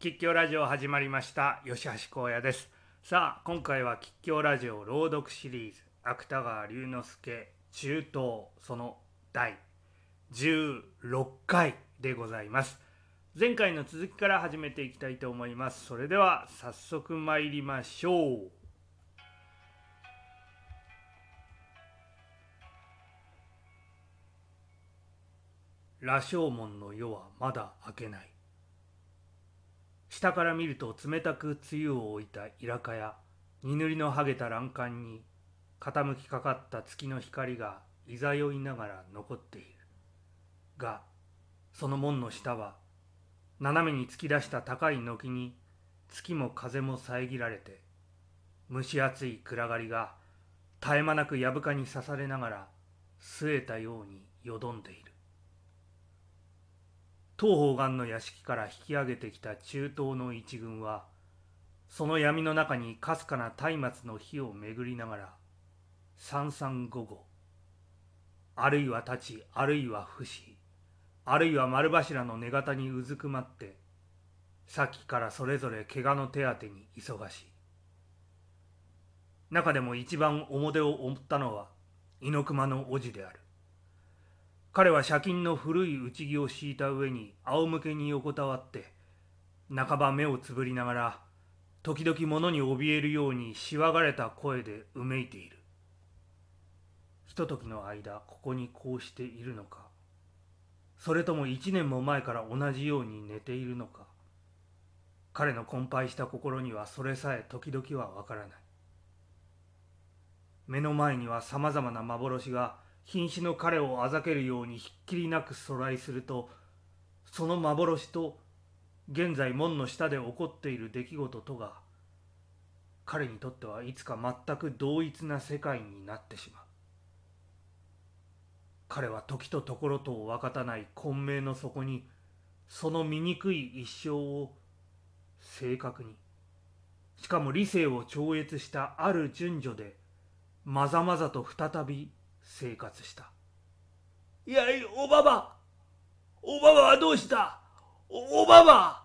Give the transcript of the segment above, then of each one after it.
吉祥ラジオ始まりました。吉橋光也です。さあ今回は吉祥ラジオ朗読シリーズ。芥川龍之介中東その第16回でございます。前回の続きから始めていきたいと思います。それでは早速参りましょう。羅生門の夜はまだ明けない。下から見ると冷たく梅雨を置いたイラカや荷塗りの剥げた欄干に傾きかかった月の光がいざよいながら残っている。がその門の下は斜めに突き出した高い軒に月も風も遮られて蒸し暑い暗がりが絶え間なくやぶかに刺されながら据えたようによどんでいる。東方岩の屋敷から引き上げてきた中東の一軍はその闇の中にかすかな松明の火を巡りながら三三五五あるいは立ちあるいは不死あるいは丸柱の寝型にうずくまってさっきからそれぞれ怪我の手当てに忙しい。中でも一番表を追ったのは猪熊の叔父である。彼は借金の古い内着を敷いた上に仰向けに横たわって半ば目をつぶりながら時々物に怯えるようにしわがれた声でうめいている。ひとときの間ここにこうしているのか。それとも一年も前から同じように寝ているのか。彼の困憊した心にはそれさえ時々はわからない。目の前にはさまざまな幻が瀕死の彼をあざけるようにひっきりなくそ来するとその幻と現在門の下で起こっている出来事とが彼にとってはいつか全く同一な世界になってしまう。彼は時とところとを分かたない混迷の底にその醜い一生を正確にしかも理性を超越したある順序でまざまざと再び生活した。いやおばば。おばばはどうした？おばば。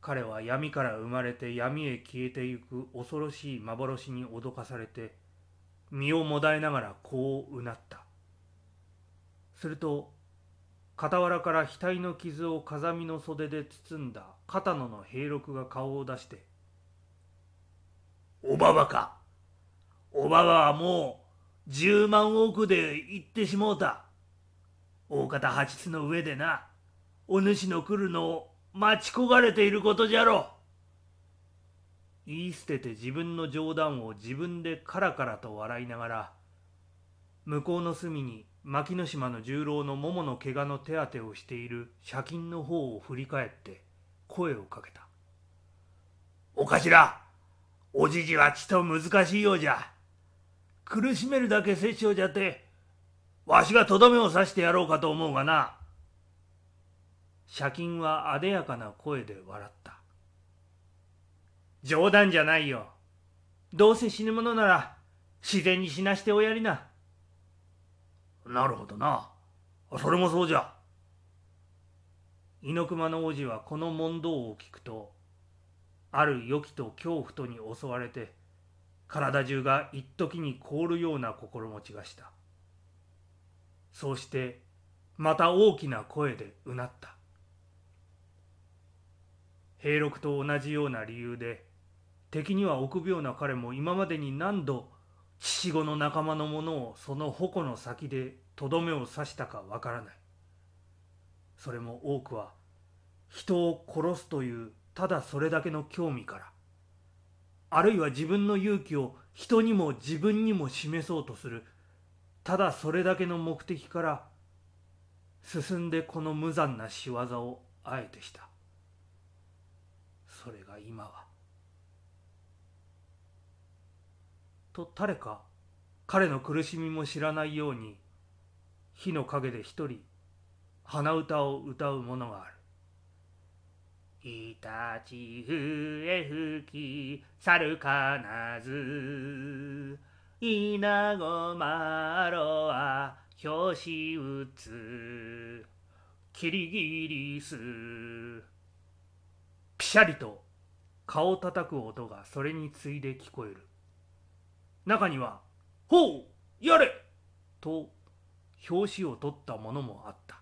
彼は闇から生まれて闇へ消えてゆく恐ろしい幻に脅かされて身をもだえながらこううなった。すると傍らから額の傷を風見の袖で包んだ片野の兵六が顔を出して「おばばか。おばばはもう十万億で行ってしもうた。大方八つの上でな、お主の来るのを待ち焦がれていることじゃろ。言い捨てて自分の冗談を自分でカラカラと笑いながら、向こうの隅に牧野島の十郎の桃の怪我の手当てをしている借金の方を振り返って声をかけた。お頭、おじじはちと難しいようじゃ。苦しめるだけ殺生じゃってわしがとどめを刺してやろうかと思うがな。借金はあでやかな声で笑った。冗談じゃないよ。どうせ死ぬものなら自然に死なしておやりな。なるほどな。それもそうじゃ。猪熊の王子はこの問答を聞くとある予期と恐怖とに襲われて体中が一時に凍るような心持ちがした。そうしてまた大きな声でうなった。平六と同じような理由で敵には臆病な彼も今までに何度父子の仲間の者をその矛の先でとどめを刺したかわからない。それも多くは人を殺すというただそれだけの興味からあるいは自分の勇気を人にも自分にも示そうとする。ただそれだけの目的から進んでこの無残な仕業をあえてした。それが今は。と誰か彼の苦しみも知らないように火の陰で一人鼻歌を歌う者がある。いたち笛吹き猿かなず。稲子まろは表紙打つ。キリギリス。ピシャリと顔を叩く音がそれに次いで聞こえる。中には「ほうやれ!」と表紙を取ったものもあった。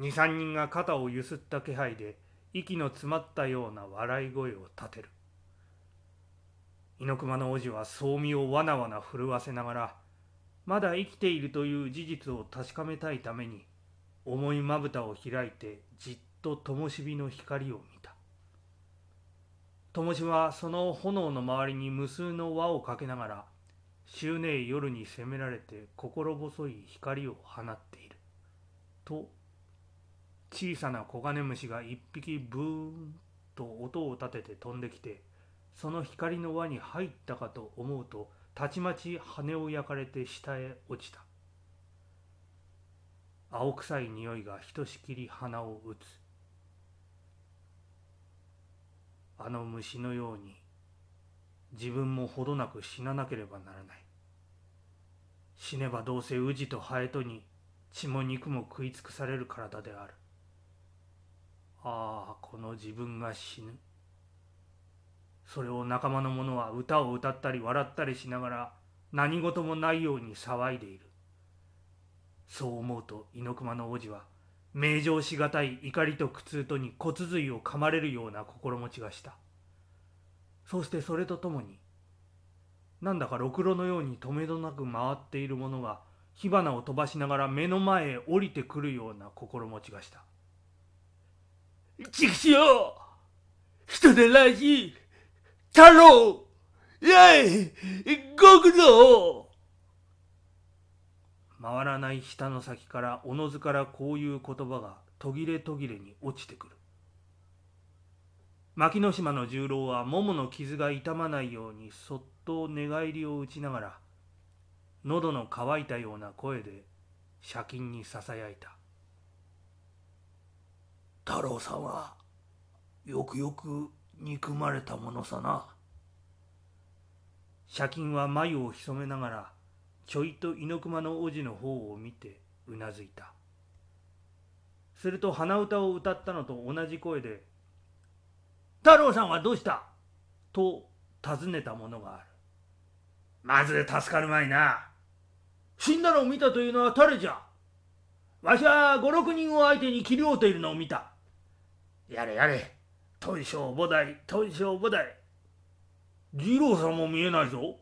23人が肩をゆすった気配で息の詰まったような笑い声を立てる。猪熊の王子は装身をわなわな震わせながらまだ生きているという事実を確かめたいために重いまぶたを開いてじっと灯火の光を見た。灯火はその炎の周りに無数の輪をかけながら執念夜に責められて心細い光を放っている。と小さな黄金虫が一匹ブーンと音を立てて飛んできてその光の輪に入ったかと思うとたちまち羽を焼かれて下へ落ちた。青臭い匂いがひとしきり鼻を打つ。あの虫のように自分もほどなく死ななければならない。死ねばどうせ宇治とハエとに血も肉も食い尽くされる体である。ああこの自分が死ぬ。それを仲間の者は歌を歌ったり笑ったりしながら何事もないように騒いでいる。そう思うと猪熊の王子は名状しがたい怒りと苦痛とに骨髄を噛まれるような心持ちがした。そしてそれとともになんだかろくろのように止めどなく回っているものが火花を飛ばしながら目の前へ降りてくるような心持ちがした。畜生人でらしい太郎やい極道回らない舌の先からおのずからこういう言葉が途切れ途切れに落ちてくる。牧野島の十郎は桃の傷が痛まないようにそっと寝返りを打ちながら喉の渇いたような声で借金にささやいた。太郎さんはよくよく憎まれたものさな。借金は眉を潜めながらちょいと猪熊の王子の方を見てうなずいた。すると鼻歌を歌ったのと同じ声で「太郎さんはどうした?」と尋ねたものがある。まず助かるまいな。死んだのを見たというのは誰じゃ？わしは五六人を相手に切り合うているのを見た。やれやれ。大将菩提大将菩提。二郎さんも見えないぞ。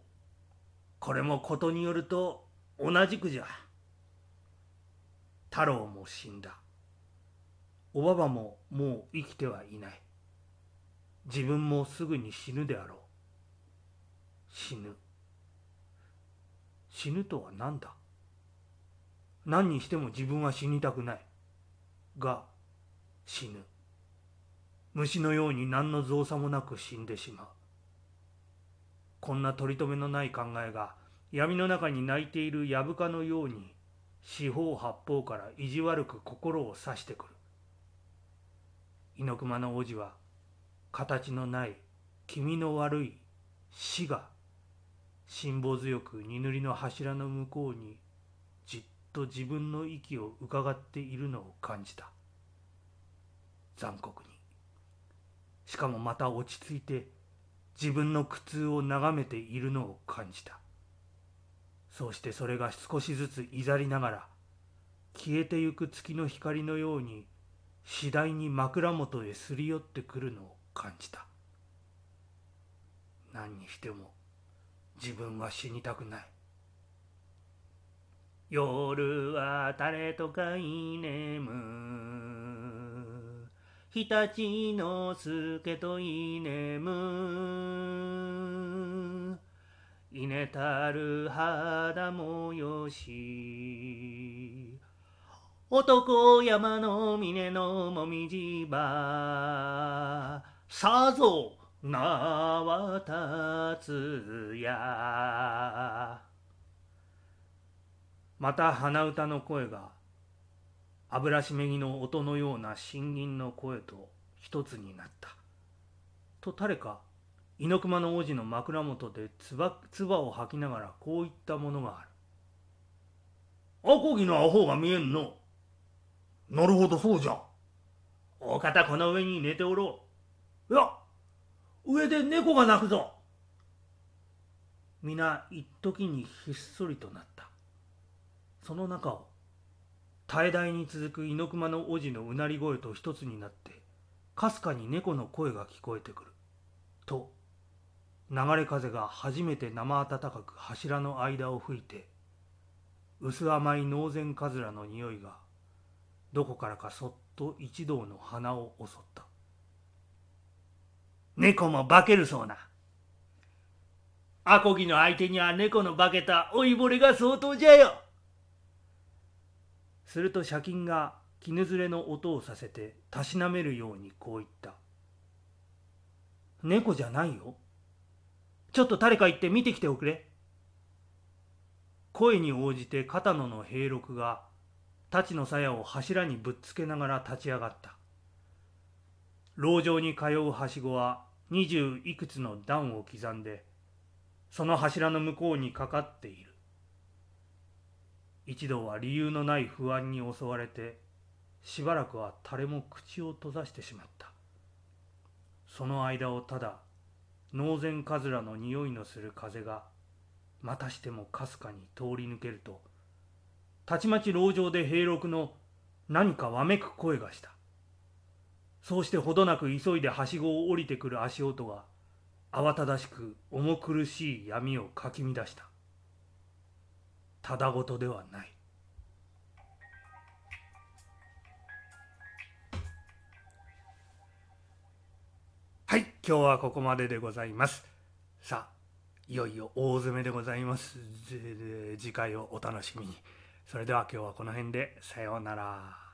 これもことによると同じくじゃ。太郎も死んだ。おばばももう生きてはいない。自分もすぐに死ぬであろう。死ぬ。死ぬとは何だ？何にしても自分は死にたくない。が死ぬ。虫のように何の造作もなく死んでしまう。こんな取り留めのない考えが闇の中に泣いている藪かのように四方八方から意地悪く心を刺してくる。猪熊の王子は形のない気味の悪い死が辛抱強く荷塗りの柱の向こうにじっと自分の息を伺っているのを感じた。残酷に。しかもまた落ち着いて自分の苦痛を眺めているのを感じた。そうしてそれが少しずついざりながら消えてゆく月の光のように次第に枕元へすり寄ってくるのを感じた。何にしても自分は死にたくない。夜は誰とかいねむ。日立の助といねむ。稲たる肌もよし。男山の峰のもみじばさぞ名は立つや。また鼻歌の声が。油しめぎの音のような新銀の声と一つになった。と誰か猪熊の王子の枕元でつば唾を吐きながらこういったものがある。アコギのアホが見えんの。なるほどそうじゃ。大方この上に寝ておろう。いや上で猫が鳴くぞ。皆一時にひっそりとなった。その中を大々に続く猪熊の王子のうなり声と一つになってかすかに猫の声が聞こえてくる。と流れ風が初めて生暖かく柱の間を吹いて薄甘いノウゼンカズラの匂いがどこからかそっと一同の鼻を襲った。猫も化けるそうな。アコギの相手には猫の化けた老いぼれが相当じゃよ。すると借金が絹ずれの音をさせてたしなめるようにこう言った。猫じゃないよ。ちょっと誰か行って見てきておくれ。声に応じて片野の兵六が太刀の鞘を柱にぶっつけながら立ち上がった。牢城に通うはしごは二十いくつの段を刻んでその柱の向こうにかかっている。一同は理由のない不安に襲われてしばらくは誰も口を閉ざしてしまった。その間をただノウゼンカズラの匂いのする風がまたしてもかすかに通り抜けるとたちまち牢城で兵六の何かわめく声がした。そうしてほどなく急いではしごを降りてくる足音が慌ただしく重苦しい闇をかき乱した。ただごとではない。はい今日はここまででございます。さあいよいよ大詰めでございます。次回をお楽しみに。それでは今日はこの辺でさようなら。